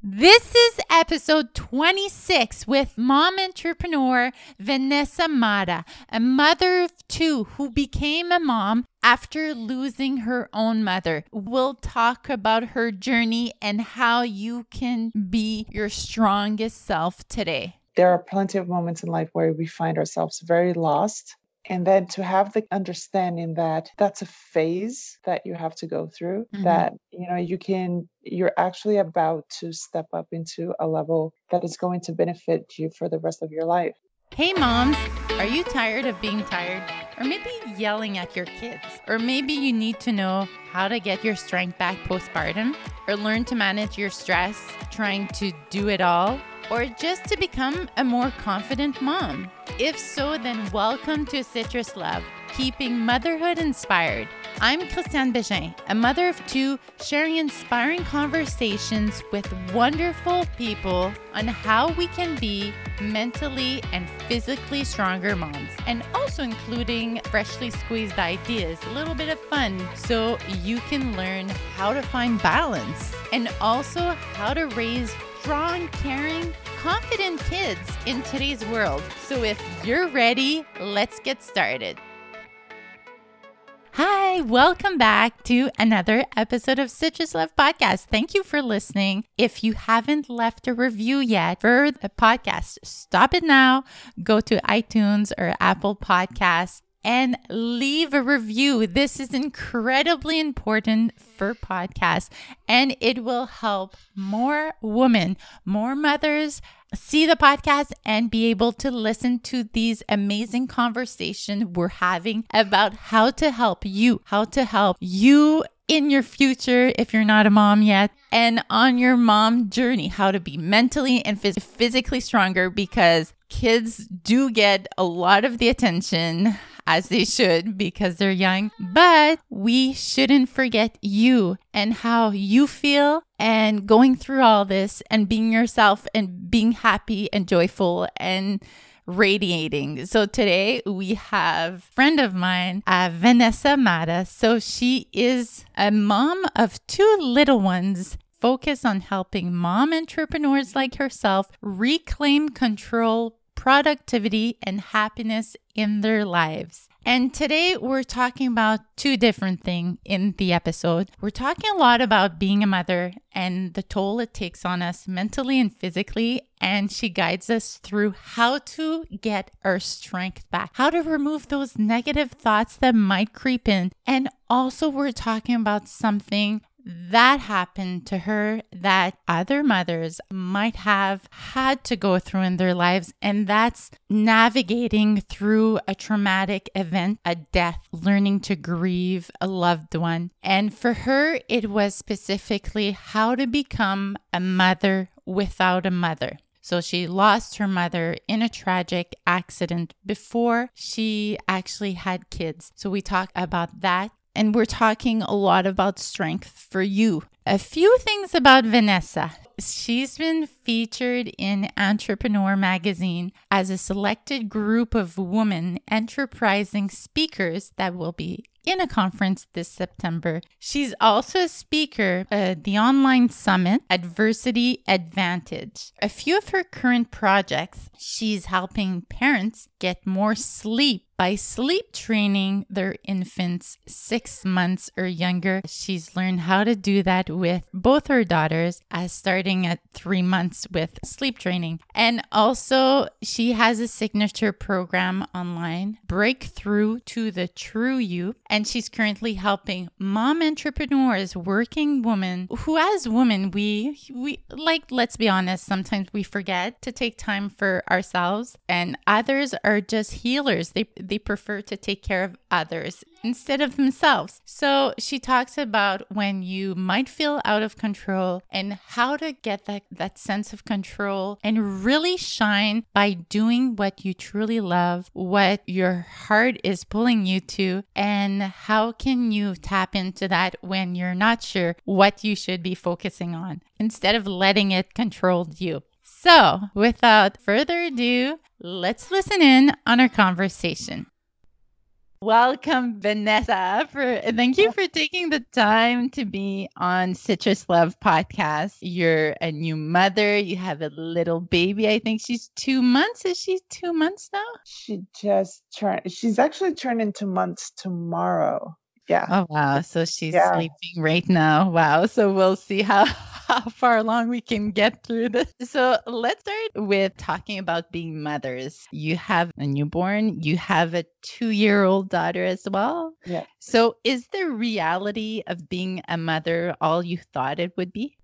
This is episode 26 with mom entrepreneur Vanessa Mata, a mother of two who became a mom after losing her own mother. We'll talk about her journey and how you can be your strongest self today. There are plenty of moments in life where we find ourselves very lost and then to have the understanding that that's a phase that you have to go through mm-hmm. that you know you can you're actually about to step up into a level that is going to benefit you for the rest of your life. Hey moms are you tired of being tired? Or maybe yelling at your kids? Or maybe you need to know how to get your strength back postpartum? Or learn to manage your stress trying to do it all or just to become a more confident mom? If so, then welcome to Citrus Love, keeping motherhood inspired. I'm Christiane Bégin, a mother of two, sharing inspiring conversations with wonderful people on how we can be mentally and physically stronger moms, and also including freshly squeezed ideas, a little bit of fun, so you can learn how to find balance and also how to raise strong, caring, confident kids in today's world. So if you're ready, let's get started. Hi, welcome back to another episode of Citrus Love Podcast. Thank you for listening. If you haven't left a review yet for the podcast, stop it now. Go to iTunes or Apple Podcasts and leave a review. This is incredibly important for podcasts and it will help more women, more mothers see the podcast and be able to listen to these amazing conversations we're having about how to help you, how to help you in your future if you're not a mom yet and on your mom journey how to be mentally and phys- physically stronger because kids do get a lot of the attention as they should because they're young. But we shouldn't forget you and how you feel and going through all this and being yourself and being happy and joyful and radiating. So today we have friend of mine, uh, Vanessa Mata. So she is a mom of two little ones focus on helping mom entrepreneurs like herself reclaim control, productivity, and happiness in their lives. And today we're talking about two different things in the episode. We're talking a lot about being a mother and the toll it takes on us mentally and physically. And she guides us through how to get our strength back, how to remove those negative thoughts that might creep in. And also, we're talking about something that happened to her that other mothers might have had to go through in their lives. And that's navigating through a traumatic event, a death, learning to grieve a loved one. And for her, it was specifically how to become a mother without a mother. So she lost her mother in a tragic accident before she actually had kids. So we talk about that and we're talking a lot about strength for you. A few things about Vanessa. She's been featured in Entrepreneur magazine as a selected group of women enterprising speakers that will be in a conference this September. She's also a speaker at the online summit Adversity Advantage. A few of her current projects, she's helping parents get more sleep by sleep training their infants six months or younger. She's learned how to do that with both her daughters, as starting at three months with sleep training. And also, she has a signature program online, Breakthrough to the True You. And she's currently helping mom entrepreneurs, working women who, as women, we, we like, let's be honest, sometimes we forget to take time for ourselves, and others are just healers. They they prefer to take care of others instead of themselves. So she talks about when you might feel out of control and how to get that, that sense of control and really shine by doing what you truly love, what your heart is pulling you to, and how can you tap into that when you're not sure what you should be focusing on instead of letting it control you. So, without further ado, let's listen in on our conversation. Welcome, Vanessa. For thank you for taking the time to be on Citrus Love podcast. You're a new mother. You have a little baby. I think she's two months. Is she two months now? She just turned. She's actually turned into months tomorrow. Yeah. Oh wow. So she's yeah. sleeping right now. Wow. So we'll see how how far along we can get through this. So let's start with talking about being mothers. You have a newborn, you have a two year old daughter as well. Yeah. So is the reality of being a mother all you thought it would be?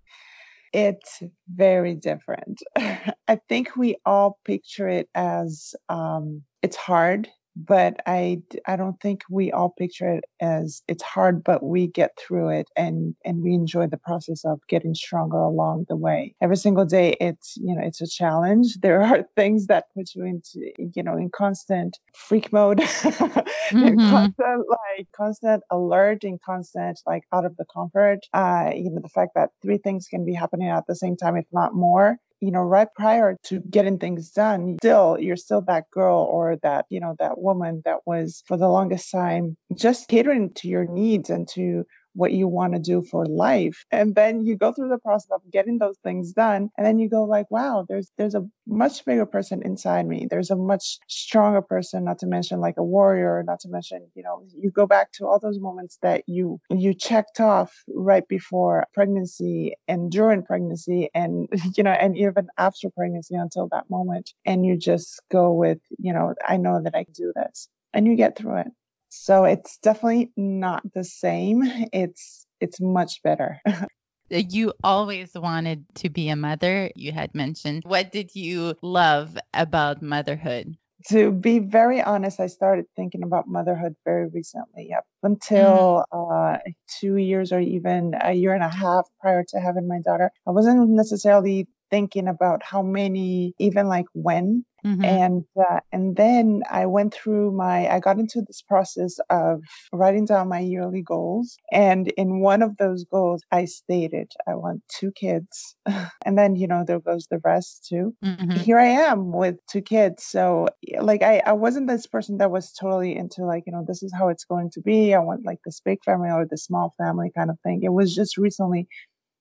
It's very different. I think we all picture it as um, it's hard but I, I don't think we all picture it as it's hard, but we get through it and, and we enjoy the process of getting stronger along the way. Every single day, it's, you know, it's a challenge. There are things that put you into, you know, in constant freak mode, mm-hmm. constant, like constant alert and constant, like out of the comfort. Uh, you know, the fact that three things can be happening at the same time, if not more you know, right prior to getting things done, still, you're still that girl or that, you know, that woman that was for the longest time just catering to your needs and to what you want to do for life. And then you go through the process of getting those things done and then you go like wow there's there's a much bigger person inside me. There's a much stronger person not to mention like a warrior not to mention you know you go back to all those moments that you you checked off right before pregnancy and during pregnancy and you know and even after pregnancy until that moment. And you just go with you know i know that i can do this. And you get through it so it's definitely not the same. It's it's much better. you always wanted to be a mother, you had mentioned. What did you love about motherhood? To be very honest, I started thinking about motherhood very recently. Up until mm. uh, two years or even a year and a half prior to having my daughter, I wasn't necessarily thinking about how many, even like when. Mm-hmm. And uh, and then I went through my I got into this process of writing down my yearly goals and in one of those goals I stated I want two kids and then you know there goes the rest too. Mm-hmm. Here I am with two kids so like I I wasn't this person that was totally into like you know this is how it's going to be I want like this big family or the small family kind of thing. It was just recently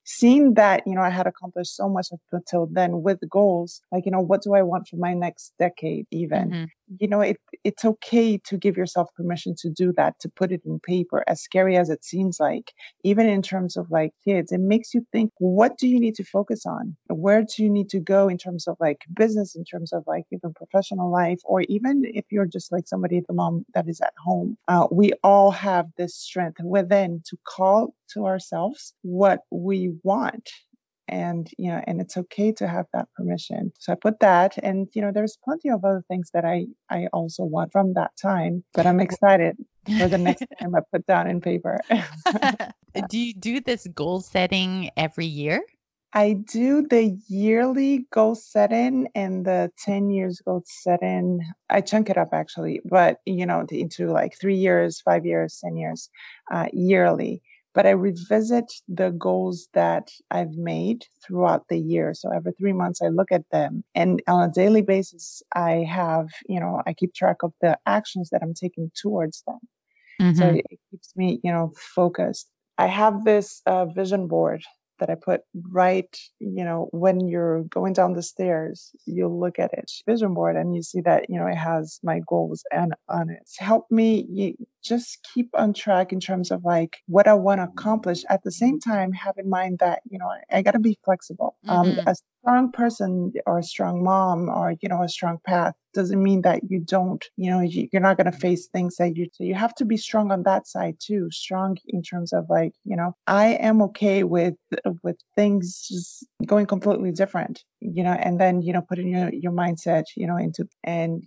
seeing that, you know, I had accomplished so much until then with goals, like, you know, what do I want for my next decade, even? Mm-hmm you know, it, it's okay to give yourself permission to do that, to put it in paper, as scary as it seems like, even in terms of like kids, it makes you think, what do you need to focus on? Where do you need to go in terms of like business, in terms of like even professional life, or even if you're just like somebody, the mom that is at home? Uh, we all have this strength within to call to ourselves what we want and you know and it's okay to have that permission. So i put that and you know there's plenty of other things that i i also want from that time but i'm excited for the next time i put down in paper. Do you do this goal setting every year? I do the yearly goal setting and the 10 years goal setting. I chunk it up actually, but you know, into like three years, five years, 10 years, uh, yearly but I revisit the goals that I've made throughout the year. So every three months, I look at them. And on a daily basis, I have, you know, I keep track of the actions that I'm taking towards them. Mm-hmm. So it keeps me, you know, focused. I have this uh, vision board that I put right, you know, when you're going down the stairs, you look at it, vision board, and you see that, you know, it has my goals and on it. It's helped me just keep on track in terms of like what I want to accomplish. At the same time, have in mind that, you know, I, I got to be flexible. Um, mm-hmm. Um, a strong person or a strong mom or, you know, a strong path doesn't mean that you don't, you know, you, are not going to face things that you, so you have to be strong on that side too. Strong in terms of like, you know, I am okay with, with things just going completely different, you know, and then, you know, putting your, your mindset, you know, into and,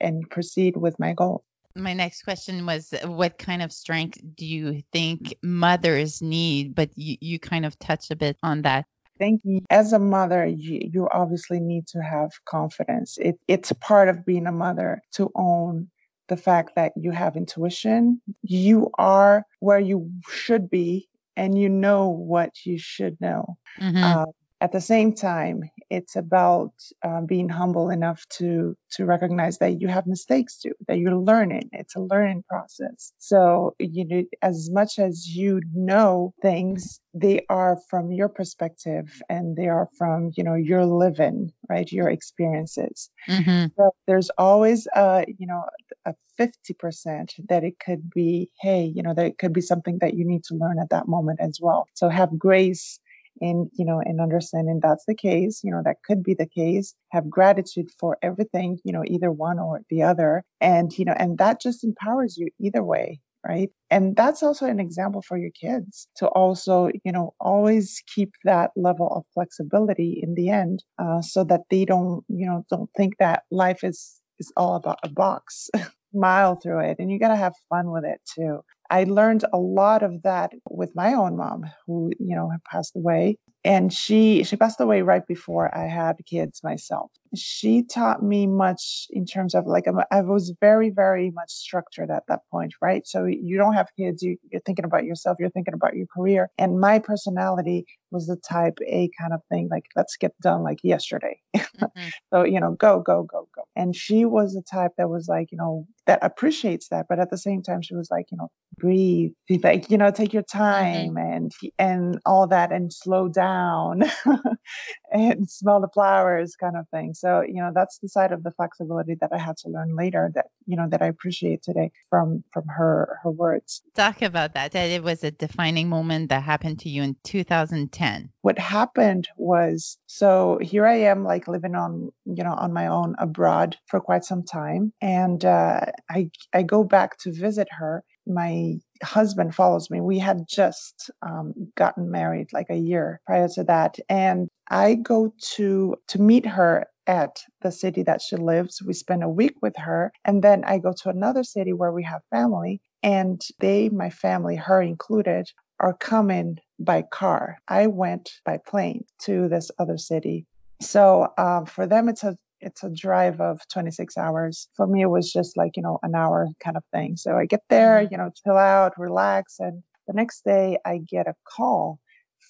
and proceed with my goal my next question was what kind of strength do you think mothers need but you, you kind of touch a bit on that think as a mother, you, you obviously need to have confidence. It, it's part of being a mother to own the fact that you have intuition. You are where you should be and you know what you should know. Mm-hmm. Uh, at the same time, it's about uh, being humble enough to to recognize that you have mistakes too that you're learning. It's a learning process. So you know as much as you know things they are from your perspective and they are from you know your living right? Your experiences. Mm-hmm. so there's always a you know a 50% that it could be hey you know that it could be something that you need to learn at that moment as well. So have grace in you know in understanding that's the case you know that could be the case have gratitude for everything you know either one or the other. And you know and that just empowers you either way right? And that's also an example for your kids to also you know always keep that level of flexibility in the end uh, so that they don't you know don't think that life is is all about a box mile through it. And you got to have fun with it too I learned a lot of that with my own mom, who you know passed away, and she she passed away right before I had kids myself. She taught me much in terms of like I was very very much structured at that point, right? So you don't have kids, you, you're thinking about yourself, you're thinking about your career, and my personality was the type A kind of thing, like let's get done like yesterday. Mm-hmm. so you know, go go go go. And she was the type that was like you know that appreciates that, but at the same time she was like you know breathe, like you know take your mm-hmm. time mm-hmm. and and all that and slow down and smell the flowers kind of thing. So you know that's the side of the flexibility that I had to learn later that you know that I appreciate today from from her her words. Talk about that. That it was a defining moment that happened to you in 2010. What happened was so here I am like living on you know on my own abroad for quite some time and uh, I I go back to visit her my husband follows me. We had just um, gotten married like a year prior to that, and I go to to meet her at the city that she lives. We spend a week with her, and then I go to another city where we have family, and they, my family, her included, are coming by car. I went by plane to this other city. So um, for them, it's a it's a drive of 26 hours. For me, it was just like, you know, an hour kind of thing. So I get there, mm-hmm. you know, chill out, relax. And the next day I get a call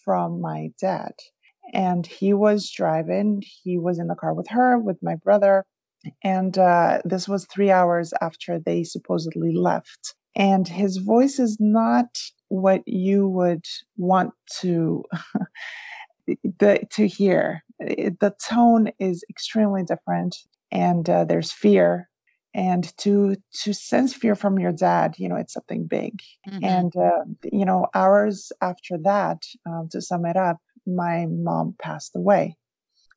from my dad. And he was driving. He was in the car with her, with my brother. And uh, this was three hours after they supposedly left. And his voice is not what you would want to the, to hear. It, the tone is extremely different, and uh, there's fear. And to to sense fear from your dad, you know, it's something big. Mm-hmm. And uh, you know, hours after that, um, to sum it up, my mom passed away.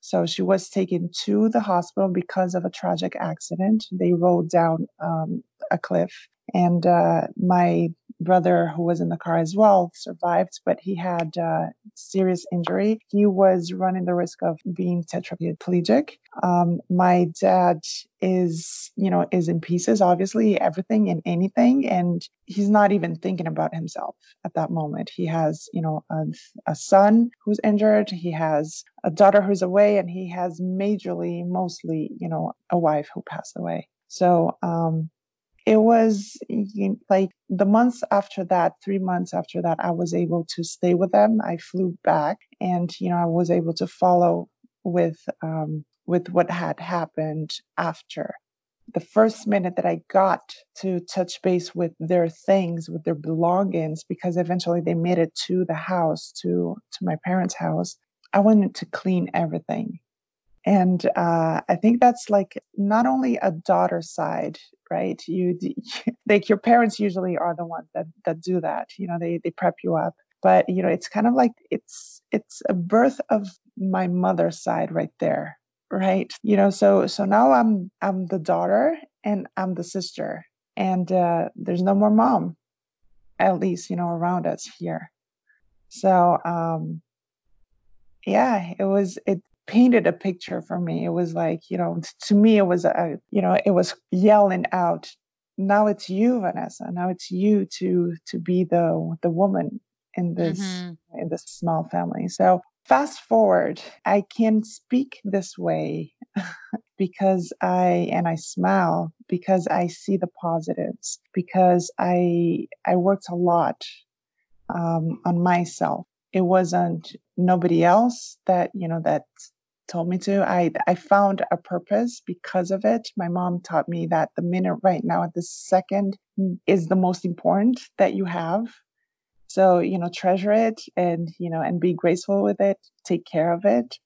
So she was taken to the hospital because of a tragic accident. They rolled down um, a cliff, and uh, my brother, who was in the car as well, survived, but he had uh, serious injury. He was running the risk of being tetraplegic. Um, my dad is, you know, is in pieces, obviously, everything and anything, and he's not even thinking about himself at that moment. He has, you know, a, a son who's injured. He has a daughter who's away, and he has majorly, mostly, you know, a wife who passed away. So, um, it was like the months after that, three months after that, I was able to stay with them. I flew back and, you know, I was able to follow with, um, with what had happened after. The first minute that I got to touch base with their things, with their belongings, because eventually they made it to the house, to, to my parents' house, I wanted to clean everything. And uh, I think that's like not only a daughter side right? You like your parents usually are the ones that that do that. You know, they they prep you up. But you know, it's kind of like it's it's a birth of my mother's side right there, right? You know, so so now I'm I'm the daughter and I'm the sister, and uh, there's no more mom, at least you know around us here. So um, yeah, it was it painted a picture for me. It was like, you know, to me, it was a, you know, it was yelling out, now it's you, Vanessa. Now it's you to, to be the, the woman in this, mm-hmm. in this small family. So fast forward, I can speak this way because I, and I smile because I see the positives, because I, I worked a lot um, on myself. It wasn't nobody else that, you know, that told me to. I I found a purpose because of it. My mom taught me that the minute right now at this second is the most important that you have. So, you know, treasure it and, you know, and be graceful with it, take care of it.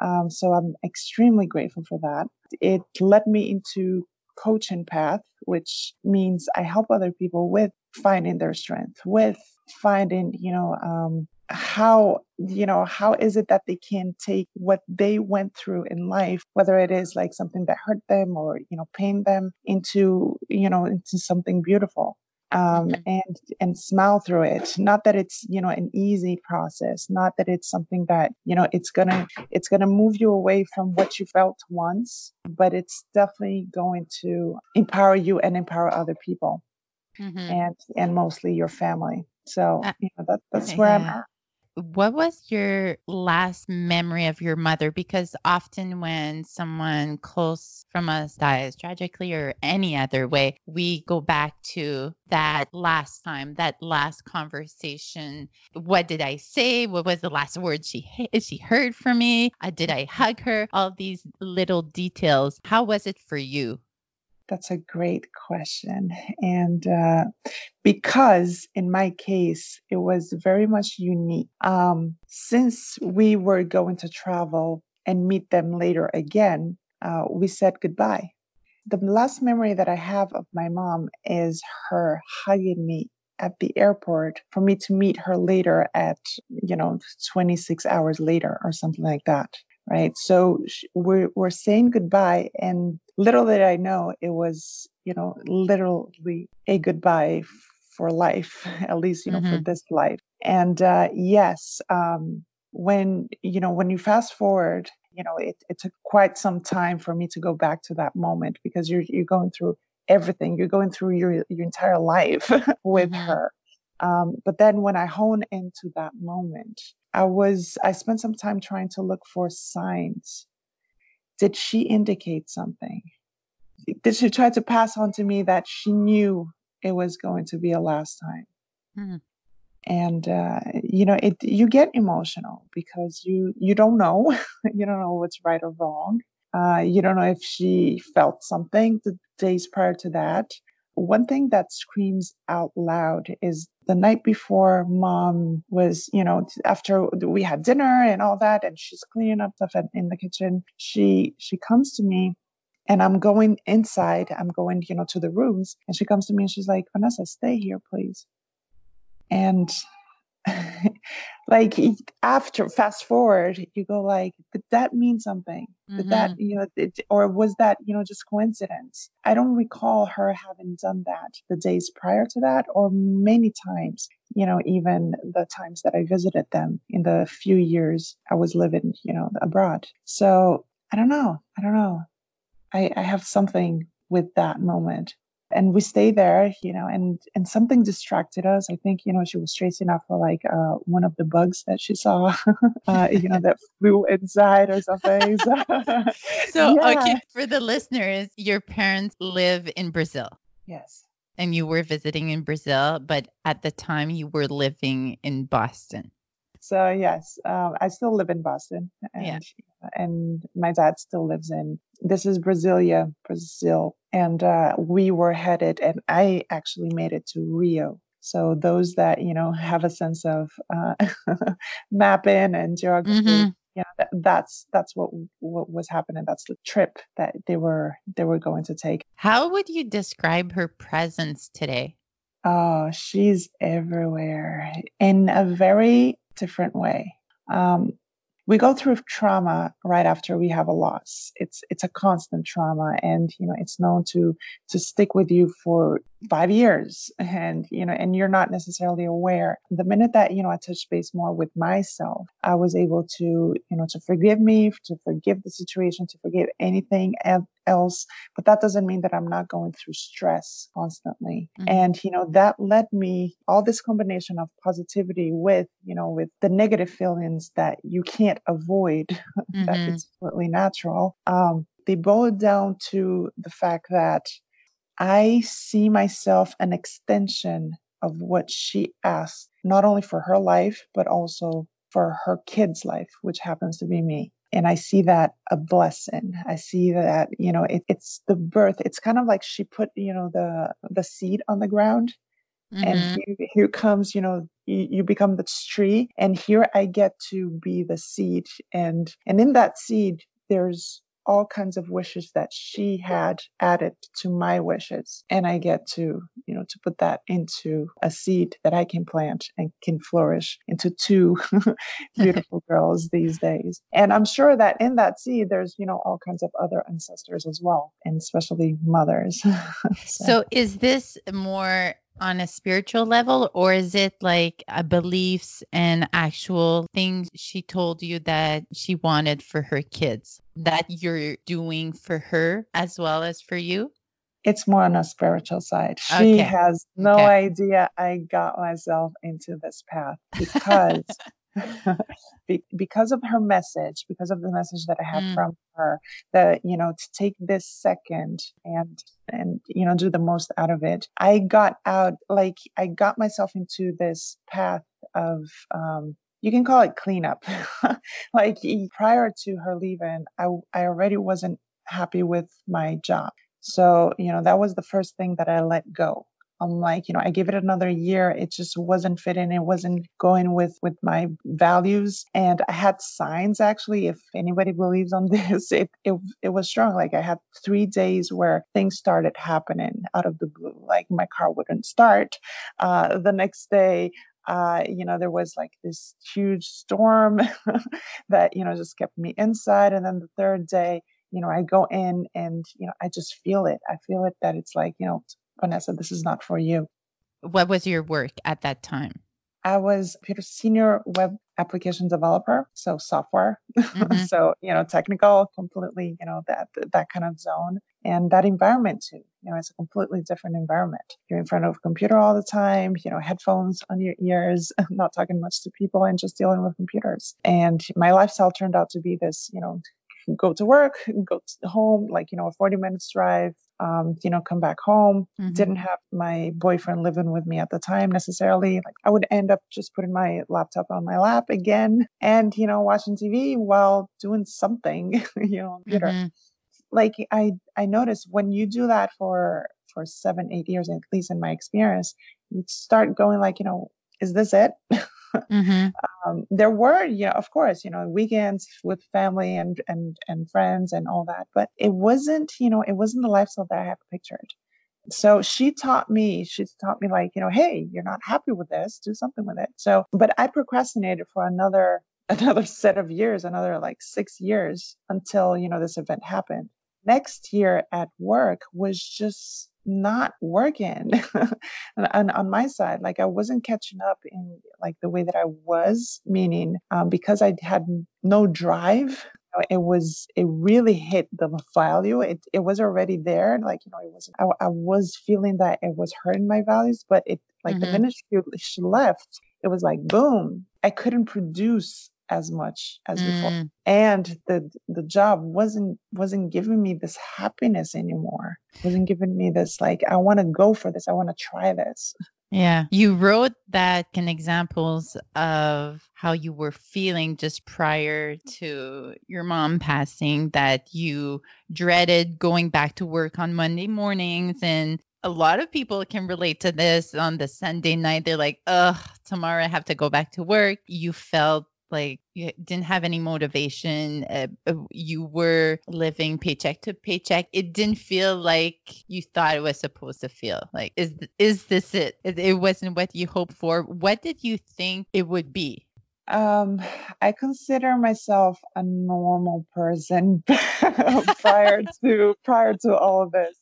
Um, so I'm extremely grateful for that. It led me into coaching path, which means I help other people with finding their strength, with finding, you know, um, how you know how is it that they can take what they went through in life whether it is like something that hurt them or you know pain them into you know into something beautiful um, mm-hmm. and and smile through it not that it's you know an easy process not that it's something that you know it's gonna it's gonna move you away from what you felt once but it's definitely going to empower you and empower other people mm-hmm. and and mostly your family so uh, you know that that's where yeah. i'm at what was your last memory of your mother? Because often when someone close from us dies tragically or any other way, we go back to that last time, that last conversation. What did I say? What was the last word she she heard from me? Uh, did I hug her? All these little details. How was it for you? That's a great question. And uh, because in my case, it was very much unique. Um, since we were going to travel and meet them later again, uh, we said goodbye. The last memory that I have of my mom is her hugging me at the airport for me to meet her later at, you know, 26 hours later or something like that right? So we're we're saying goodbye, and little did I know it was, you know, literally a goodbye for life, at least you know mm-hmm. for this life. And uh, yes, um, when you know when you fast forward, you know it, it took quite some time for me to go back to that moment because you're you're going through everything, you're going through your your entire life with mm-hmm. her. Um, but then when I hone into that moment, I was, I spent some time trying to look for signs. Did she indicate something? Did she try to pass on to me that she knew it was going to be a last time? Mm-hmm. And uh, you know, it you get emotional because you you don't know, you don't know what's right or wrong. Uh, you don't know if she felt something the days prior to that one thing that screams out loud is the night before mom was, you know, after we had dinner and all that, and she's cleaning up stuff in the kitchen, she she comes to me and I'm going inside, I'm going, you know, to the rooms, and she comes to me and she's like, Vanessa, stay here, please. And like after fast forward you go like did that mean something. Did mm-hmm. that you know it, or was that you know just coincidence? I don't recall her having done that the days prior to that or many times you know even the times that i visited them in the few years i was living you know abroad. So i don't know. I don't know. I, I have something with that moment and we stay there you know and and something distracted us. I think you know she was chasing after like uh, one of the bugs that she saw uh, you know that flew inside or something. So, so yeah. okay for the listeners your parents live in brazil. Yes. And you were visiting in brazil but at the time you were living in boston so yes, um, I still live in Boston, and yeah. and my dad still lives in this is Brasilia, Brazil, and uh, we were headed, and I actually made it to Rio. So those that you know have a sense of uh, mapping and geography, mm-hmm. yeah, that, that's that's what what was happening. That's the trip that they were they were going to take. How would you describe her presence today? Oh, she's everywhere in a very different way. Um, we go through trauma right after we have a loss. It's it's a constant trauma, and you know it's known to to stick with you for five years, and you know, and you're not necessarily aware. The minute that you know I touched base more with myself, I was able to you know to forgive me, to forgive the situation, to forgive anything else. But that doesn't mean that I'm not going through stress constantly. Mm-hmm. And, you know, that led me all this combination of positivity with, you know, with the negative feelings that you can't avoid, mm-hmm. that it's completely natural. Um, they boiled down to the fact that I see myself an extension of what she asked, not only for her life, but also for her kid's life, which happens to be me. And I see that a blessing. I see that, you know, it, it's the birth. It's kind of like she put, you know, the the seed on the ground. Mm-hmm. And here, here, comes, you know, you, you become this tree, and here I get to be the seed, and and in that seed, there's all kinds of wishes that she had added to my wishes. And i get to you know to put that into a seed that i can plant and can flourish into two beautiful girls these days. And i'm sure that in that seed there's you know all kinds of other ancestors as well and especially mothers. So. so is this more on a spiritual level or is it like beliefs and actual things she told you that she wanted for her kids that you're doing for her as well as for you it's more on a spiritual side she okay. has no okay. idea i got myself into this path because because of her message, because of the message that I had mm. from her, that you know, to take this second and and you know do the most out of it. I got out like I got myself into this path of um, you can call it cleanup. like prior to her leaving, I I already wasn't happy with my job. So, you know, that was the first thing that I let go. I'm like, you know, I gave it another year. It just wasn't fitting. It wasn't going with with my values. And I had signs actually. If anybody believes on this, it it, it was strong. Like I had three days where things started happening out of the blue. Like my car wouldn't start. Uh, the next day, uh, you know, there was like this huge storm that, you know, just kept me inside. And then the third day, you know, I go in and, you know, I just feel it. I feel it that it's like, you know, Vanessa, this is not for you. What was your work at that time? I was a senior web application developer, so software, mm-hmm. so you know technical, completely you know that that kind of zone and that environment too. You know, it's a completely different environment. You're in front of a computer all the time. You know, headphones on your ears, not talking much to people, and just dealing with computers. And my lifestyle turned out to be this, you know, go to work, go to home, like, you know, a 40 minutes drive, um, you know, come back home. Mm-hmm. Didn't have my boyfriend living with me at the time necessarily. Like I would end up just putting my laptop on my lap again and, you know, watching TV while doing something, you know, computer. Mm-hmm. Like I, I noticed when you do that for, for seven, eight years, at least in my experience, you start going like, you know, is this it? Mm-hmm. Um, there were, yeah, of course, you know, weekends with family and and and friends and all that, but it wasn't, you know, it wasn't the lifestyle that I had pictured. So she taught me, she taught me like, you know, hey, you're not happy with this, do something with it. So, but I procrastinated for another another set of years, another like six years until you know this event happened. Next year at work was just not working and on my side like i wasn't catching up in like the way that i was meaning um, because i had no drive it was it really hit the value it, it was already there like you know it was I, I was feeling that it was hurting my values but it like mm-hmm. the minute she, she left it was like boom i couldn't produce as much as mm. before and the the job wasn't wasn't giving me this happiness anymore wasn't giving me this like i want to go for this i want to try this yeah you wrote that in examples of how you were feeling just prior to your mom passing that you dreaded going back to work on monday mornings and a lot of people can relate to this on the Sunday night. They're like, ugh, tomorrow I have to go back to work. You felt like you didn't have any motivation uh, you were living paycheck to paycheck it didn't feel like you thought it was supposed to feel like is is this it it wasn't what you hoped for. What did you think it would be um, I consider myself a normal person prior to prior to all of this.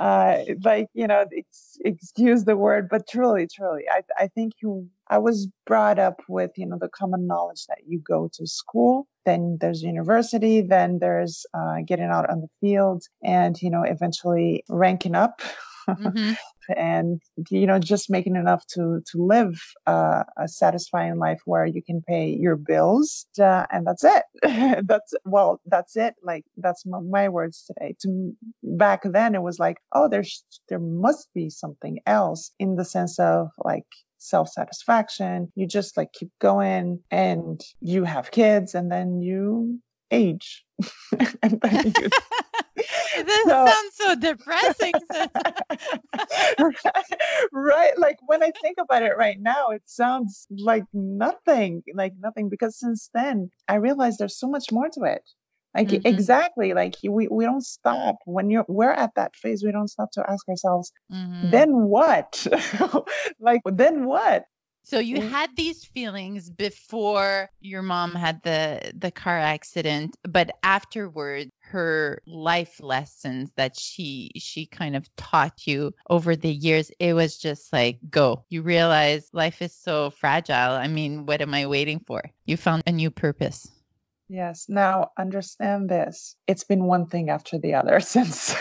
Uh, like you know, ex- excuse the word, but truly, truly, I I think you. I was brought up with you know the common knowledge that you go to school, then there's university, then there's uh, getting out on the field, and you know eventually ranking up mm-hmm. and you know just making enough to to live uh, a satisfying life where you can pay your bills uh, and that's it that's well that's it like that's my, my words today to back then it was like oh there's there must be something else in the sense of like self satisfaction. You just like keep going and you have kids and then you age. and then you, this so, sounds so depressing. right, right. Like when I think about it right now, it sounds like nothing, like nothing, because since then I realized there's so much more to it. Like mm-hmm. exactly, like we, we don't stop when you're we're at that phase. We don't stop to ask ourselves, mm-hmm. then what? like then what? So you had these feelings before your mom had the the car accident, but afterward her life lessons that she she kind of taught you over the years, it was just like go. You realize life is so fragile. I mean, what am I waiting for? You found a new purpose. Yes. Now understand this. It's been one thing after the other since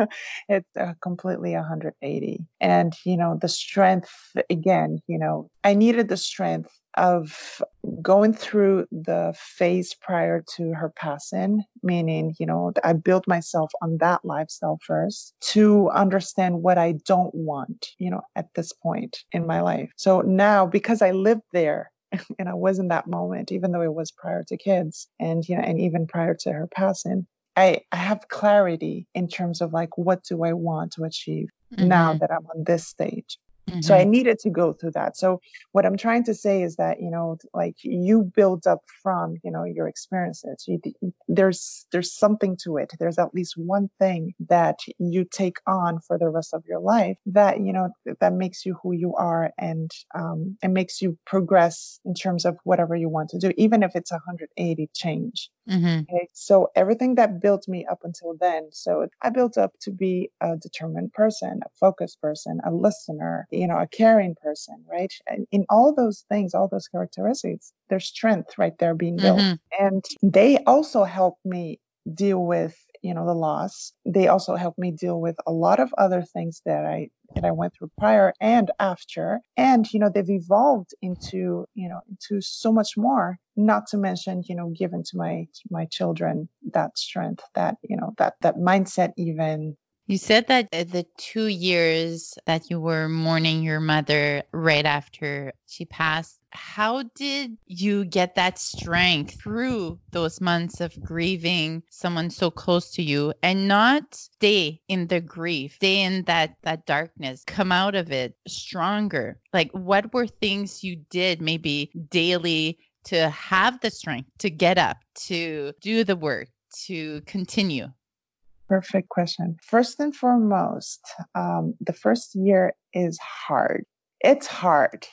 it's uh, completely 180. And, you know, the strength, again, you know, I needed the strength of going through the phase prior to her passing, meaning, you know, I built myself on that lifestyle first to understand what I don't want, you know, at this point in my life. So now, because I lived there, and I was in that moment, even though it was prior to kids and you know, and even prior to her passing. I, I have clarity in terms of like what do I want to achieve mm-hmm. now that I'm on this stage. Mm-hmm. So I mm-hmm. needed to go through that. So what I'm trying to say is that you know, like you build up from you know your experiences. You, there's there's something to it. There's at least one thing that you take on for the rest of your life that you know that makes you who you are and um, and makes you progress in terms of whatever you want to do, even if it's a 180 change. Mm-hmm. Okay, so everything that built me up until then. So I built up to be a determined person, a focused person, a listener you know, a caring person, right? And in all those things, all those characteristics, there's strength right there being built. Mm-hmm. And they also help me deal with you know the loss. They also helped me deal with a lot of other things that i that i went through prior and after. And you know they've evolved into you know into so much more not to mention you know given to my to my children that strength that you know that that mindset even you said that uh, the two years that you were mourning your mother right after she passed, how did you get that strength through those months of grieving someone so close to you and not stay in the grief, stay in that, that darkness, come out of it stronger? Like, what were things you did maybe daily to have the strength to get up, to do the work, to continue? Perfect question. First and foremost, um, the first year is hard. It's hard.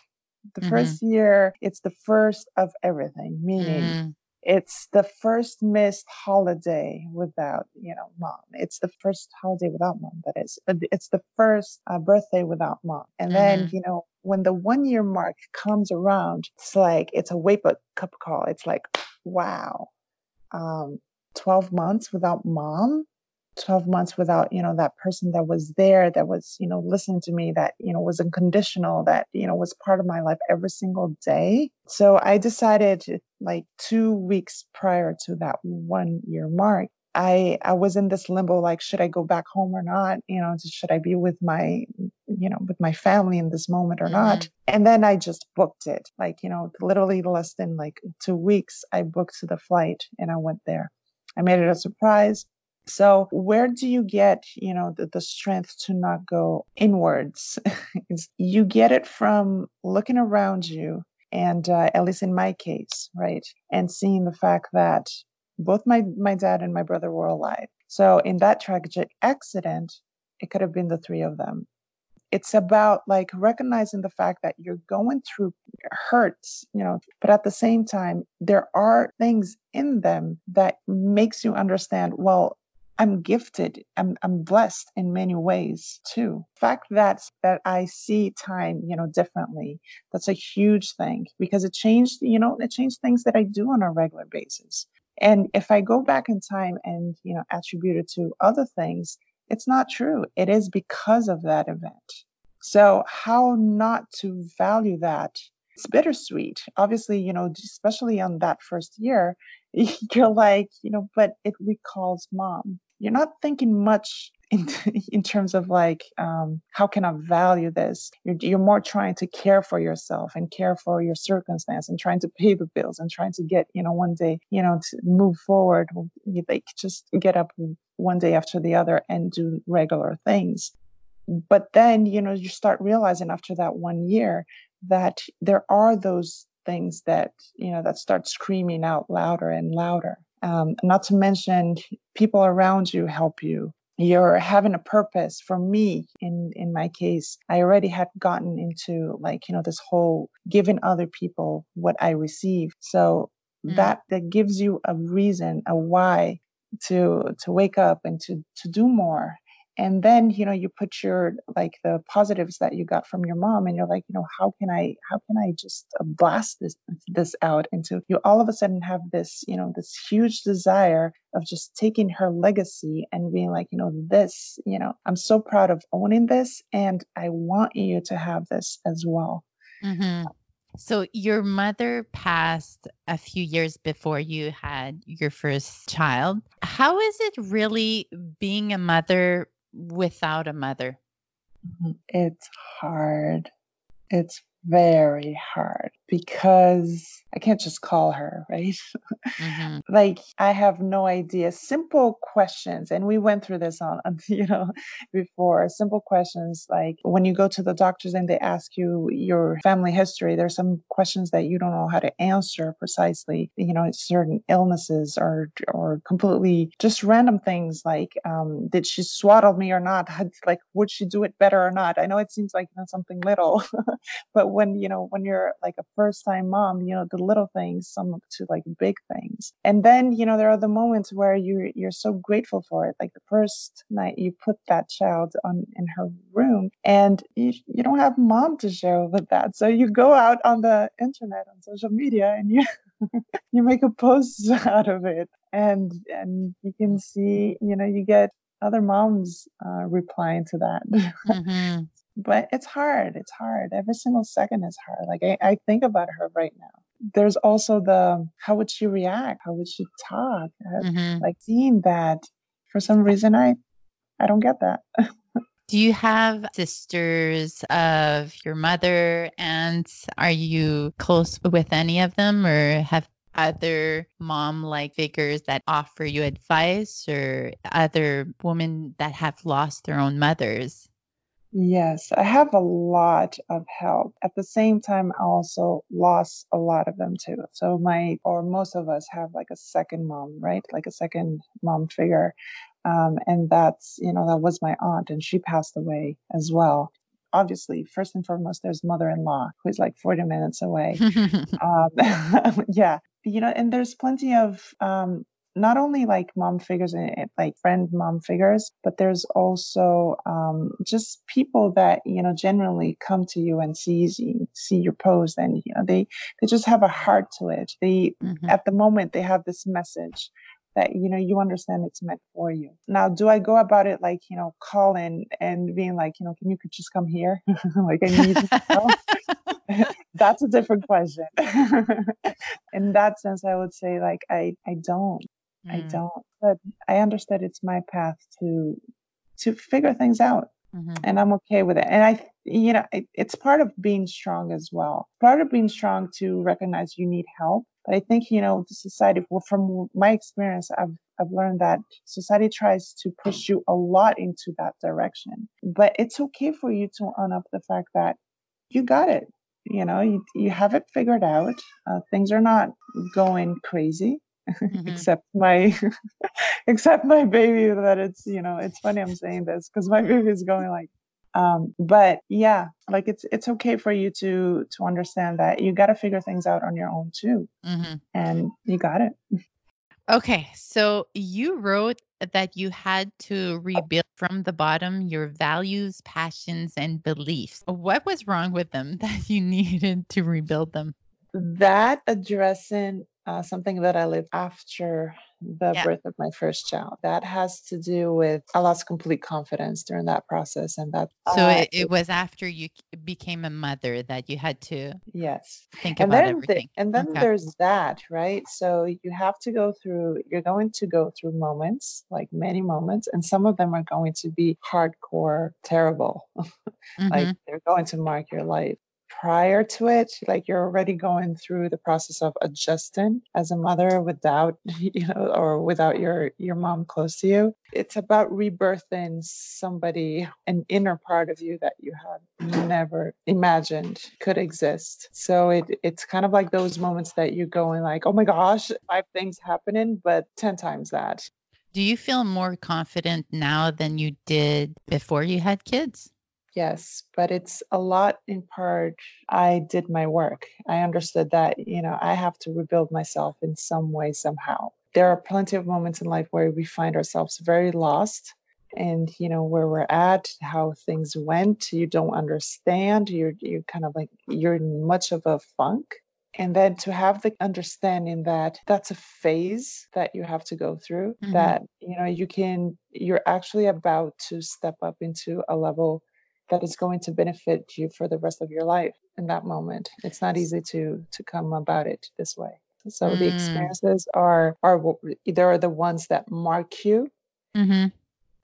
The mm-hmm. first year, it's the first of everything, meaning mm. it's the first missed holiday without, you know, mom. It's the first holiday without mom, that is. It's the first uh, birthday without mom. And mm-hmm. then, you know, when the one year mark comes around, it's like, it's a wake up call. It's like, wow, um, 12 months without mom 12 months without you know that person that was there that was you know listening to me that you know was unconditional that you know was part of my life every single day. So i decided like two weeks prior to that one year mark I I was in this limbo like should I go back home or not? You know should I be with my you know with my family in this moment or mm-hmm. not and then I just booked it like you know literally less than like 2 weeks I booked the flight and I went there. I made it a surprise so where do you get, you know, the, the strength to not go inwards? you get it from looking around you and uh, at least in my case, right? And seeing the fact that both my, my dad and my brother were alive. So in that tragic accident, it could have been the three of them. It's about like recognizing the fact that you're going through hurts, you know, but at the same time, there are things in them that makes you understand, well, I'm gifted. I'm, I'm blessed in many ways too. The fact that that I see time, you know, differently, that's a huge thing because it changed, you know, it changed things that I do on a regular basis. And if I go back in time and, you know, attribute it to other things, it's not true. It is because of that event. So how not to value that? It's bittersweet. Obviously, you know, especially on that first year, you're like, you know, but it recalls mom you're not thinking much in, in terms of like um, how can i value this? You're, you're more trying to care for yourself and care for your circumstance and trying to pay the bills and trying to get you know one day you know to move forward like just get up one day after the other and do regular things. But then you know you start realizing after that one year that there are those things that you know that start screaming out louder and louder um, not to mention people around you help you. You're having a purpose. For me in in my case i already had gotten into like you know this whole giving other people what i receive. So mm. that that gives you a reason a why to to wake up and to to do more and then you know you put your like the positives that you got from your mom and you're like you know how can i how can i just blast this this out into you all of a sudden have this you know this huge desire of just taking her legacy and being like you know this you know i'm so proud of owning this and i want you to have this as well mm-hmm. So, your mother passed a few years before you had your first child. How is it really being a mother without a mother? It's hard. It's very hard because I can't just call her, right? Mm-hmm. like I have no idea. Simple questions, and we went through this on, you know, before. Simple questions like when you go to the doctors and they ask you your family history, there's some questions that you don't know how to answer precisely. You know, certain illnesses or or completely just random things like um, did she swaddle me or not? like would she do it better or not? I know it seems like you know, something little, but when you know when you're like a first time mom, you know the little things sum up to like big things. And then you know there are the moments where you you're so grateful for it. Like the first night you put that child on in her room, and you you don't have mom to share with that, so you go out on the internet on social media and you. you make a post out of it and and you can see you know you get other moms uh, replying to that mm-hmm but it's hard. It's hard. Every single second is hard. Like I, I think about her right now. There's also the how would she react? How would she talk? Mm-hmm. Like seeing that for some reason I I don't get that. Do you have sisters of your mother and are you close with any of them or have other mom like figures that offer you advice or other women that have lost their own mothers? Yes, I have a lot of help. At the same time, I also lost a lot of them too. So my, or most of us have like a second mom, right? Like a second mom figure. Um, and that's, you know, that was my aunt and she passed away as well. Obviously, first and foremost, there's mother-in-law who's like 40 minutes away. um, yeah, you know, and there's plenty of um, not only like mom figures and like friend mom figures, but there's also um, just people that you know generally come to you and you, see your post, and you know they they just have a heart to it. They mm-hmm. at the moment they have this message that you know you understand it's meant for you. Now, do I go about it like you know calling and being like you know can you could just come here like I need That's a different question. In that sense, I would say like I I don't. Mm. I don't. But I understood it's my path to to figure things out. Mm-hmm. And I'm okay with it. And I, you know, it, it's part of being strong as well. Part of being strong to recognize you need help. But I think, you know, the society, well, from my experience, I've I've learned that society tries to push you a lot into that direction. But it's okay for you to own up the fact that you got it. You know, you, you have it figured out. Uh, things are not going crazy mm-hmm. except my except my baby that it's you know it's funny i'm saying this because my baby is going like um, but yeah like it's it's okay for you to to understand that you got to figure things out on your own too mm-hmm. and you got it okay so you wrote that you had to rebuild from the bottom your values passions and beliefs what was wrong with them that you needed to rebuild them that addressing uh, something that I lived after the Yeah. birth of my first child. That has to do with I lost complete confidence during that process, and that So uh, it, it was after you became a mother that you had to yes. think And about then the, everything. and then Okay. there's that, right? So you have to go through. You're going to go through moments, like many moments, and some of them are going to be hardcore, terrible. like Mhm. they're going to mark your life prior to it like you're already going through the process of adjusting as a mother without you know or without your your mom close to you. It's about rebirthing somebody an inner part of you that you had never imagined could exist. So it it's kind of like those moments that you go in like oh my gosh five things happening but 10 times that. Do you feel more confident now than you did before you had kids? Yes, but it's a lot in part. I did my work. I understood that, you know, I have to rebuild myself in some way, somehow. There are plenty of moments in life where we find ourselves very lost and, you know, where we're at, how things went. You don't understand. You're, you're kind of like, you're in much of a funk. And then to have the understanding that that's a phase that you have to go through, Mhm. that, you know, you can, you're actually about to step up into a level that is going to benefit you for the rest of your life in that moment. It's not easy to to come about it this way. So the Mm. experiences are are either are the ones that mark you. Mm-hmm.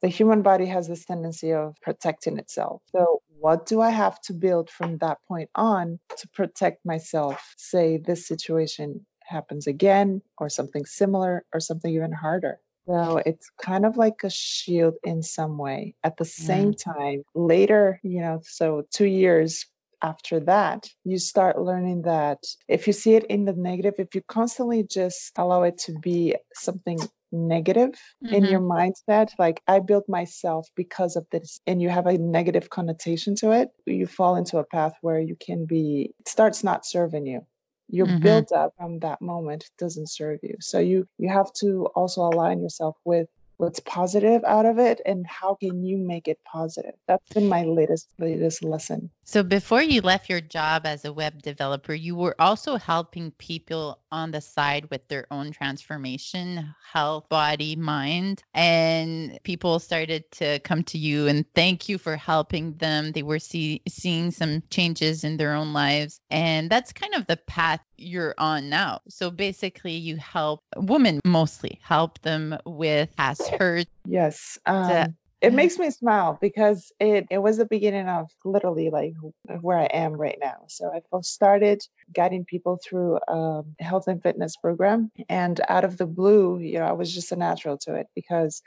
The human body has this tendency of protecting itself. So what do I have to build from that point on to protect myself? Say this situation happens again or something similar or something even harder. So it's kind of like a shield in some way. At the same mm. time, later, you know, so two years after that, you start learning that if you see it in the negative, if you constantly just allow it to be something negative in your mm-hmm. mindset, like I built myself because of this, and you have a negative connotation to it, you fall into a path where you can be, it starts not serving you your Mhm. build up from that moment doesn't serve you so you you have to also align yourself with what's positive out of it and how can you make it positive that's been my latest latest lesson So before you left your job as a web developer, you were also helping people on the side with their own transformation, health, body, mind, and people started to come to you and thank you for helping them. They were see, seeing some changes in their own lives, and that's kind of the path you're on now. So basically, you help women mostly help them with past hurt. yes um, The- it makes me smile because it, it was the beginning of literally like where I am right now. So I first started guiding people through a health and fitness program. And out of the blue, you know, I was just a natural to it because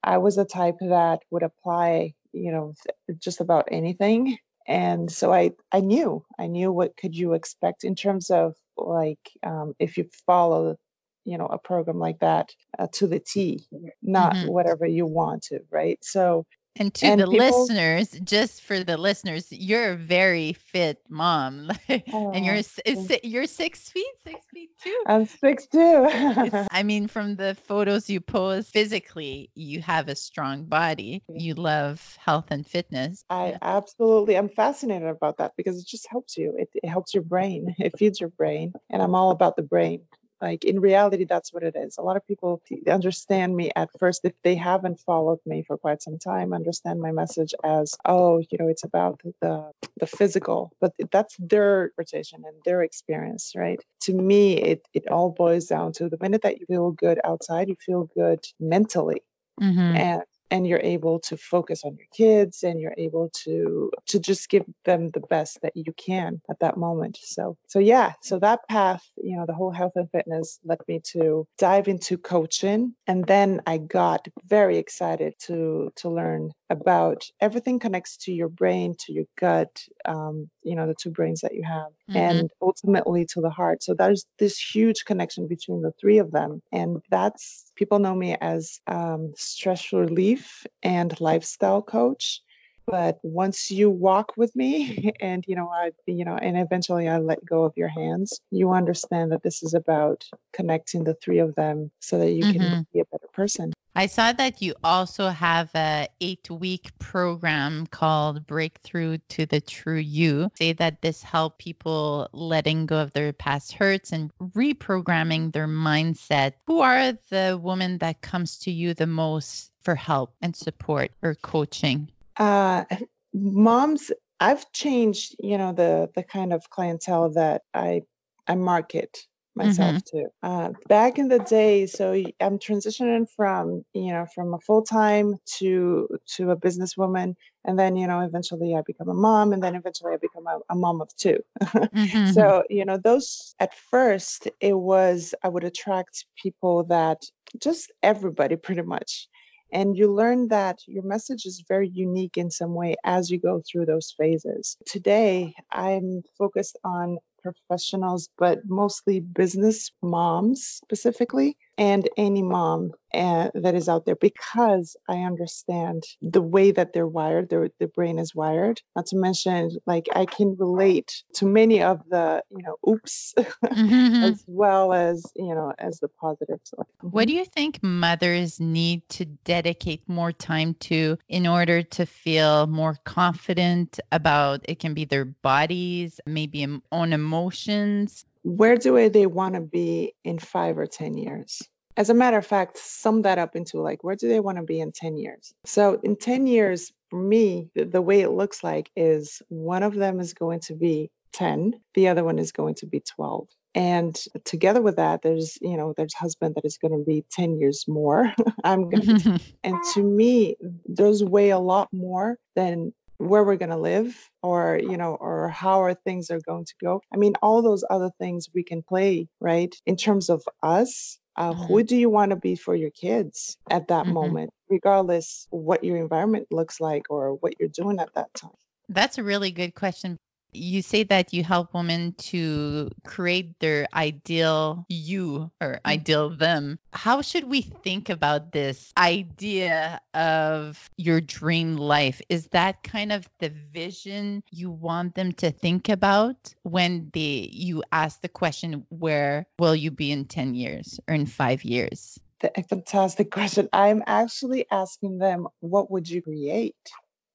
I was a type that would apply, you know, just about anything. And so I, I knew, I knew what could you expect in terms of like um, if you follow, you know, a program like that uh, to the T, not Mhm. whatever you want to, right? So And to And the people- listeners, just for the listeners, you're a very fit mom, and you're Oh, you're six feet, six feet two. I'm six two. I mean, from the photos you pose, physically, you have a strong body. You love health and fitness. I absolutely, I'm fascinated about that because it just helps you. It, it helps your brain. It feeds your brain, and I'm all about the brain. Like in reality, that's what it is. A lot of people understand me at first if they haven't followed me for quite some time. Understand my message as, oh, you know, it's about the the physical, but that's their interpretation and their experience, right? To me, it it all boils down to the minute that you feel good outside, you feel good mentally Mhm. and and you're able to focus on your kids and you're able to to just give them the best that you can at that moment so so yeah so that path you know the whole health and fitness led me to dive into coaching and then i got very excited to to learn about everything connects to your brain to your gut um, you know the two brains that you have Mhm. and ultimately to the heart so there's this huge connection between the three of them and that's people know me as um, stress relief and lifestyle coach but once you walk with me and you know i you know and eventually i let go of your hands you understand that this is about connecting the three of them so that you Mhm. can be a better person I saw that you also have a eight week program called Breakthrough to the True You. Say that this help people letting go of their past hurts and reprogramming their mindset. Who are the women that comes to you the most for help and support or coaching? Uh, moms, I've changed, you know, the the kind of clientele that I I market myself mm-hmm. to. Uh, back in the day, so I'm transitioning from you know from a full time to to a businesswoman, and then you know eventually I become a mom, and then eventually I become a, a mom of 2 mm-hmm. So you know those at first it was I would attract people that just everybody pretty much. And you learn that your message is very unique in some way as you go through those phases. Today, I'm focused on professionals, but mostly business moms specifically and any mom uh, that is out there because I understand the way that they're wired, their the brain is wired. Not to mention, like I can relate to many of the you know oops, mm-hmm. as well as you know as the positives. What do you think mothers need to dedicate more time to in order to feel more confident about it? Can be their bodies, maybe own emotions where do they want to be in five or 10 years? As a matter of fact, sum that up into like, where do they want to be in 10 years? So, in 10 years, for me, the, the way it looks like is one of them is going to be 10, the other one is going to be 12 and together with that there's you know there's husband that is going to be 10 years more i'm going to and to me those weigh a lot more than where we're going to live or you know or how our things are going to go i mean all those other things we can play right in terms of us uh, mm-hmm. who do you want to be for your kids at that mm-hmm. moment regardless what your environment looks like or what you're doing at that time that's a really good question you say that you help women to create their ideal you or mm. ideal them. How should we think about this idea of your dream life? Is that kind of the vision you want them to think about when they you ask the question where will you be in 10 years or in 5 years? A fantastic question. I'm actually asking them, what would you create?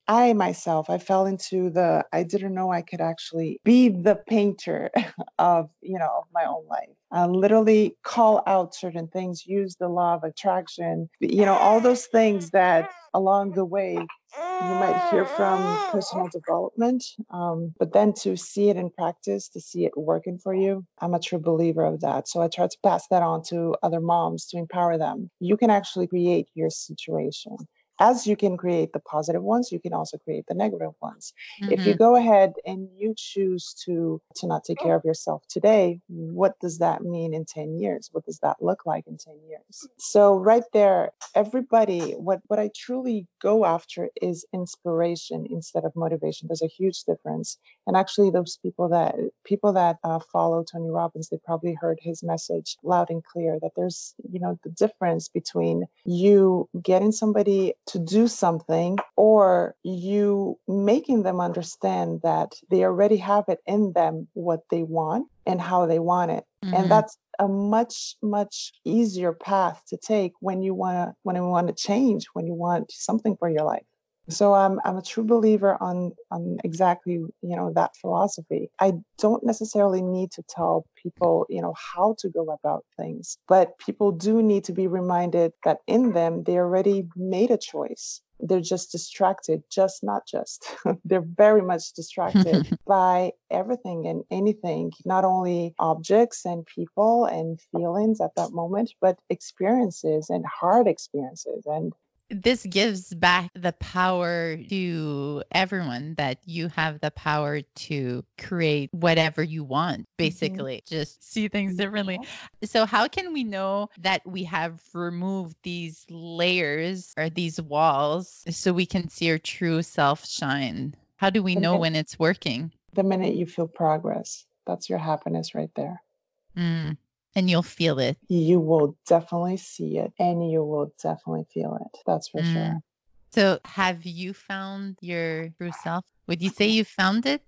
I myself, I fell into the, I didn't know I could actually be the painter of, you know, my own life. I literally call out certain things, use the law of attraction, you know, all those things that along the way you might hear from personal development. Um, but then to see it in practice, to see it working for you, I'm a true believer of that. So I try to pass that on to other moms to empower them. You can actually create your situation as you can create the positive ones, you can also create the negative ones. Mm-hmm. If you mm-hmm. go ahead and you choose to to not take care of yourself today, what does that mean in 10 years? What does that look like in 10 years? So right there, everybody, what what I truly go after is inspiration instead of motivation. There's a huge difference. And actually, those people that people that uh, follow Tony Robbins, they probably heard his message loud and clear that there's you know the difference between you getting somebody to do something or you making them understand that they already have it in them what they want and how they want it. Mm-hmm. And that's a much much easier path to take when you want to when you want to change when you want something for your life so I'm I'm a true believer on on exactly you know that philosophy. I don't necessarily need to tell people you know how to go about things, but people do need to be reminded that in them they already made a choice. They're just distracted, just not just. They're very much distracted by everything and anything, not only objects and people and feelings at that moment, but experiences and hard experiences and this gives back the power to everyone that you have the power to create whatever you want mm-hmm. basically mm-hmm. just see things differently. So how can we know that we have removed these layers or these walls so we can see our true self shine? How do we know when it's working? the minute you feel progress that's your happiness right there. Mm and you'll feel it. You will definitely see it and you will definitely feel it. That's for mm. sure. So, have you found your true self? Would you say you found it?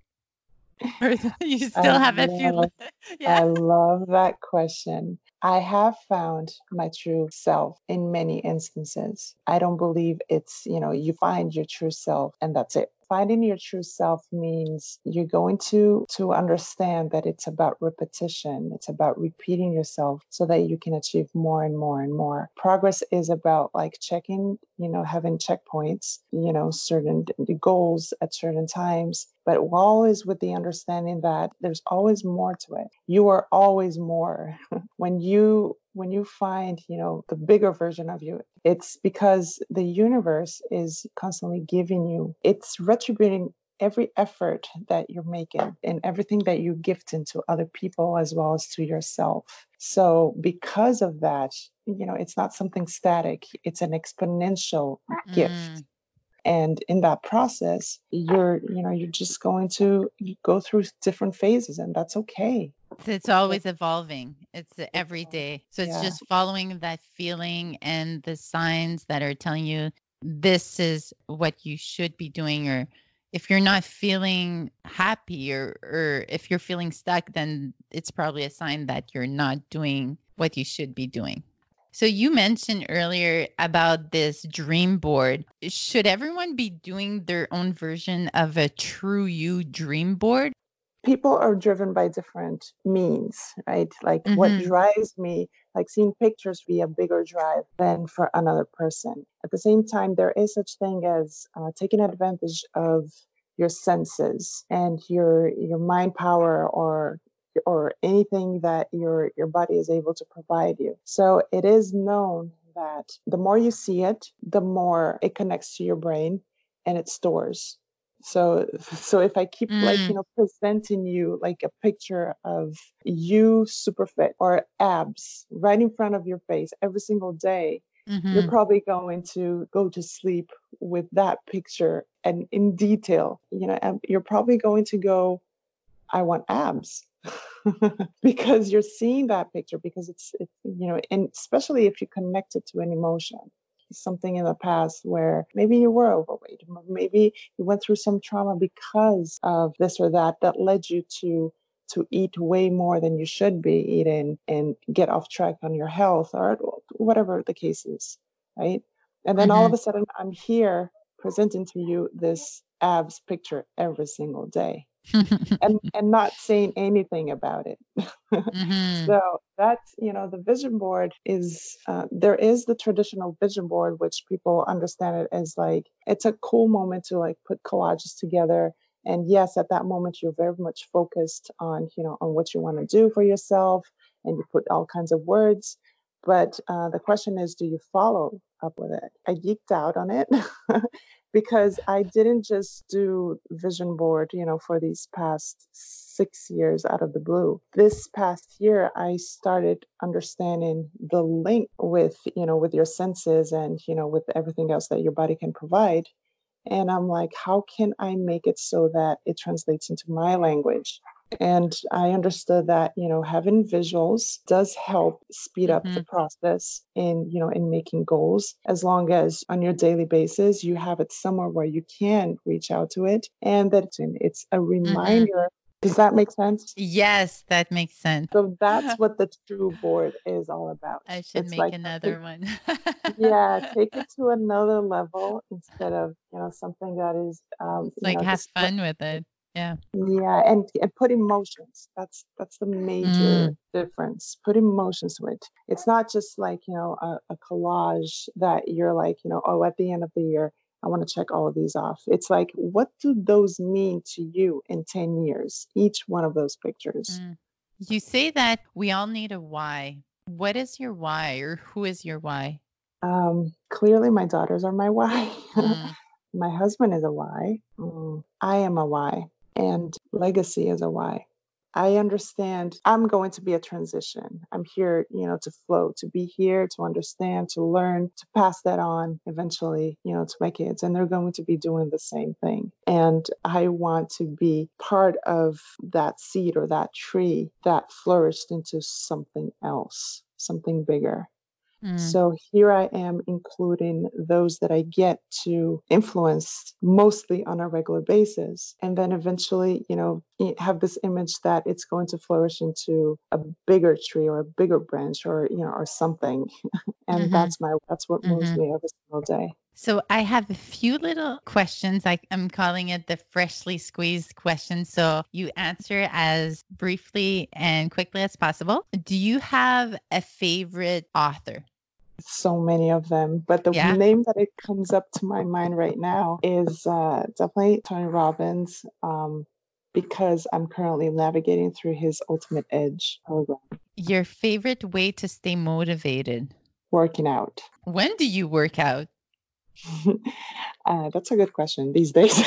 Or you still I haven't love, yeah. I love that question. I have found my true self in many instances. I don't believe it's, you know, you find your true self and that's it. Finding your true self means you're going to to understand that it's about repetition it's about repeating yourself so that you can achieve more and more and more. Progress is about like checking you know having checkpoints you know certain goals at certain times but always with the understanding that there's always more to it. You are always more. When you when you find you know the bigger version of you it's because the universe is constantly giving you it's retributing every effort that you're making and everything that you gift into other people as well as to yourself so because of that you know it's not something static it's an exponential mm. gift and in that process you're you know you're just going to go through different phases and that's okay. It's always evolving. It's every day. So it's yeah. just following that feeling and the signs that are telling you this is what you should be doing or if you're not feeling happy or or if you're feeling stuck then it's probably a sign that you're not doing what you should be doing so you mentioned earlier about this dream board. Should everyone be doing their own version of a true you dream board? People are driven by different means, right? Like mm-hmm. what drives me, like seeing pictures be a bigger drive than for another person. At the same time, there is such thing as uh, taking advantage of your senses and your your mind power or or anything that your your body is able to provide you. So it is known that the more you see it, the more it connects to your brain and it stores. So so if I keep mm. like you know presenting you like a picture of you super fit or abs right in front of your face every single day, Mm-hmm. you're probably going to go to sleep with that picture and in detail you know you're probably going to go i want abs because you're seeing that picture because it's, it's you know and especially if you connect it to an emotion something in the past where maybe you were overweight maybe you went through some trauma because of this or that that led you to to eat way more than you should be eating and get off track on your health or whatever the case is right and then mm-hmm. all of mm-hmm. a sudden i'm here presenting to you this abs picture every single day and and not saying anything about it. mm-hmm. So that's you know the vision board is uh, there is the traditional vision board which people understand it as like it's a cool moment to like put collages together. And yes, at that moment you're very much focused on you know on what you want to do for yourself, and you put all kinds of words. But uh, the question is, do you follow up with it? I geeked out on it because I didn't just do vision board, you know, for these past six years out of the blue. This past year, I started understanding the link with, you know, with your senses and, you know, with everything else that your body can provide. And I'm like, how can I make it so that it translates into my language? And i understood that you know having visuals does help speed up mm-hmm. the process in you know in making goals as long as on your daily basis you have it somewhere where you can reach out to it and that it's a mm-hmm. reminder mm-hmm. Does that make sense? Yes, that makes sense. So that's what the true board is all about. I should it's make like, another one. yeah, take it to another level instead of you know something that is um, like know, have fun with it yeah yeah and and put emotions that's that's the major mm. difference put emotions to it it's not just like you know a, a, collage that you're like you know oh at the end of the year i want to check all of these off it's like what do those mean to you in 10 years each one of those pictures mm. you say that we all need a why what is your why or who is your why um clearly my daughters are my why mm. my husband is a why mm. i am a why and legacy as a why. I understand I'm going to be a transition. I'm here, you know, to flow, to be here, to understand, to learn, to pass that on eventually, you know, to my kids. And they're going to be doing the same thing. And I want to be part of that seed or that tree that flourished into something else, something bigger. Mm. So here I am including those that I get to influence mostly on a regular basis. And then eventually, you know, have this image that it's going to flourish into a bigger tree or a bigger branch or, you know, or something. and mm-hmm. that's my, that's what moves mm-hmm. me every single day. So I have a few little questions. I, I'm calling it the freshly squeezed questions. So you answer as briefly and quickly as possible. Do you have a favorite author? So many of them, but the Yeah. name that it comes up to my mind right now is uh, definitely Tony Robbins, um, because I'm currently navigating through his Ultimate Edge program, Your favorite way to stay motivated? working out. When do you work out? uh, that's a good question these days.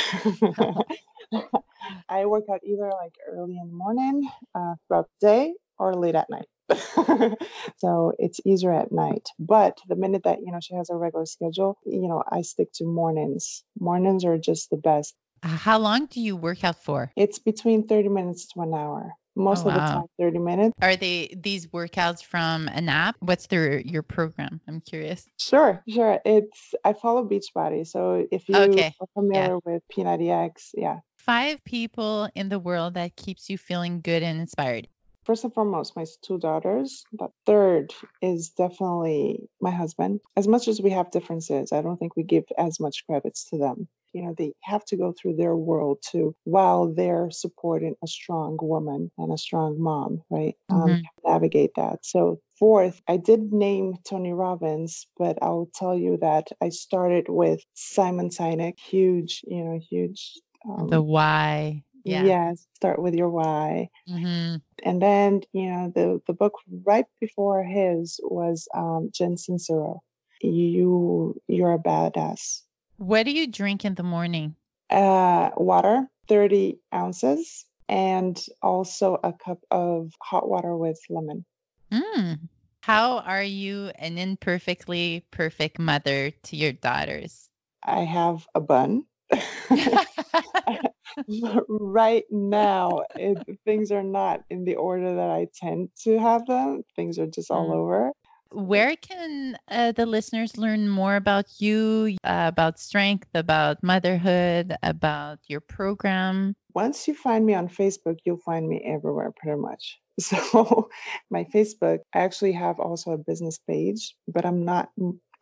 I work out either like early in the morning, uh, throughout the day, or late at night. so it's easier at night. But the minute that you know she has a regular schedule, you know I stick to mornings. Mornings are just the best. How long do you work out for? It's between 30 minutes to an hour. Most Oh, of the time, 30 minutes. Are they these workouts from an app? What's their your program? I'm curious. Sure, sure. It's I follow Beachbody, so if you Okay, are familiar with P90X, yeah. Five people in the world that keeps you feeling good and inspired. First and foremost, my two daughters. But third is definitely my husband. As much as we have differences, I don't think we give as much credits to them. You know, they have to go through their world too while they're supporting a strong woman and a strong mom, right? Um, Mhm. navigate that. So, fourth, I did name Tony Robbins, but I'll tell you that I started with Simon Sinek, huge, you know, huge. Um, The why. Yeah. Yes, start with your why hmm and then you know the the book right before his was um Jen Sincero. You you're a badass. What do you drink in the morning? Uh, water, thirty ounces, and also a cup of hot water with lemon. Mm. How are you an imperfectly perfect mother to your daughters? I have a bun. right now, it, things are not in the order that I tend to have them. Things are just all Mm. over. Where can uh, the listeners learn more about you, uh, about strength, about motherhood, about your program? once you find me on Facebook, you'll find me everywhere pretty much. So my Facebook, I actually have also a business page, but I'm not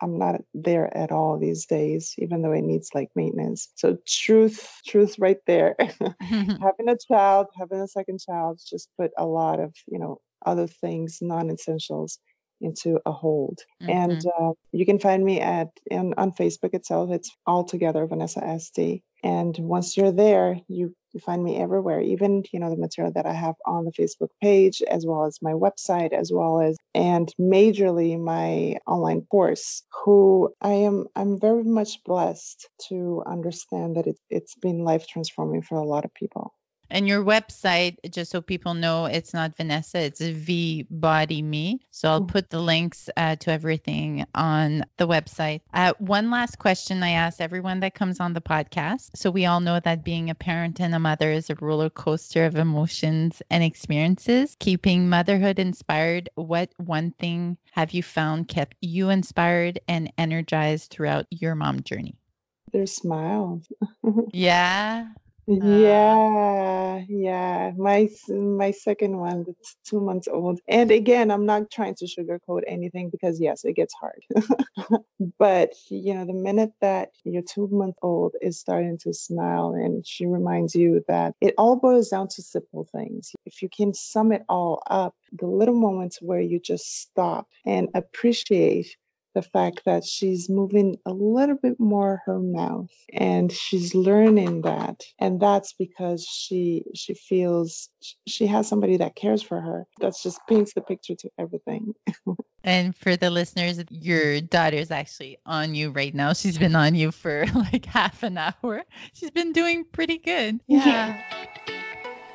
I'm not there at all these days, even though it needs like maintenance. So truth, truth right there. having a child, having a second child just put a lot of, you know, other things, non-essentials into a hold. And Mhm. uh, you can find me at in, on Facebook itself. It's all together Vanessa SD. And once you're there, you, you find me everywhere. Even you know the material that I have on the Facebook page, as well as my website, as well as and majorly my online course. Who I am, I'm very much blessed to understand that it, it's been life transforming for a lot of people. And your website, just so people know, it's not Vanessa, it's V Body Me. So I'll put the links uh, to everything on the website. Uh, one last question I ask everyone that comes on the podcast. So we all know that being a parent and a mother is a roller coaster of emotions and experiences. Keeping motherhood inspired, what one thing have you found kept you inspired and energized throughout your mom journey? Their smiles. Yeah. Uh, yeah, yeah. My my second one, that's two months old. And again, I'm not trying to sugarcoat anything because yes, it gets hard. But you know, the minute that your two month old is starting to smile and she reminds you that it all boils down to simple things. If you can sum it all up, the little moments where you just stop and appreciate the fact that she's moving a little bit more her mouth and she's learning that and that's because she she feels she has somebody that cares for her that just paints the picture to everything And for the listeners, your daughter's actually on you right now. She's been on you for like half an hour. She's been doing pretty good. Yeah.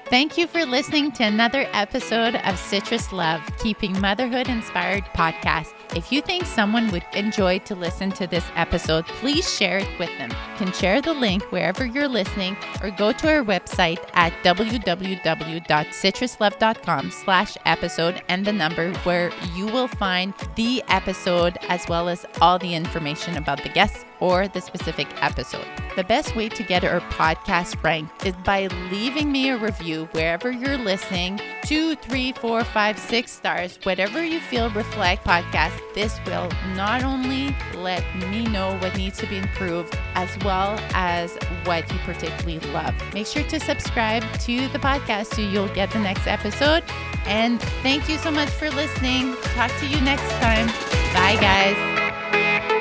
Thank you for listening to another episode of Citrus Love, Keeping Motherhood Inspired podcast. If you think someone would enjoy to listen to this episode, please share it with them. You can share the link wherever you're listening or go to our website at www.citruslove.com slash episode and the number where you will find the episode as well as all the information about the guests or the specific episode. The best way to get our podcast ranked is by leaving me a review wherever you're listening. two, three, four, five, six stars, whatever you feel reflect podcast. This will not only let me know what needs to be improved, as well as what you particularly love. Make sure to subscribe to the podcast so you'll get the next episode. And thank you so much for listening. Talk to you next time. Bye, guys.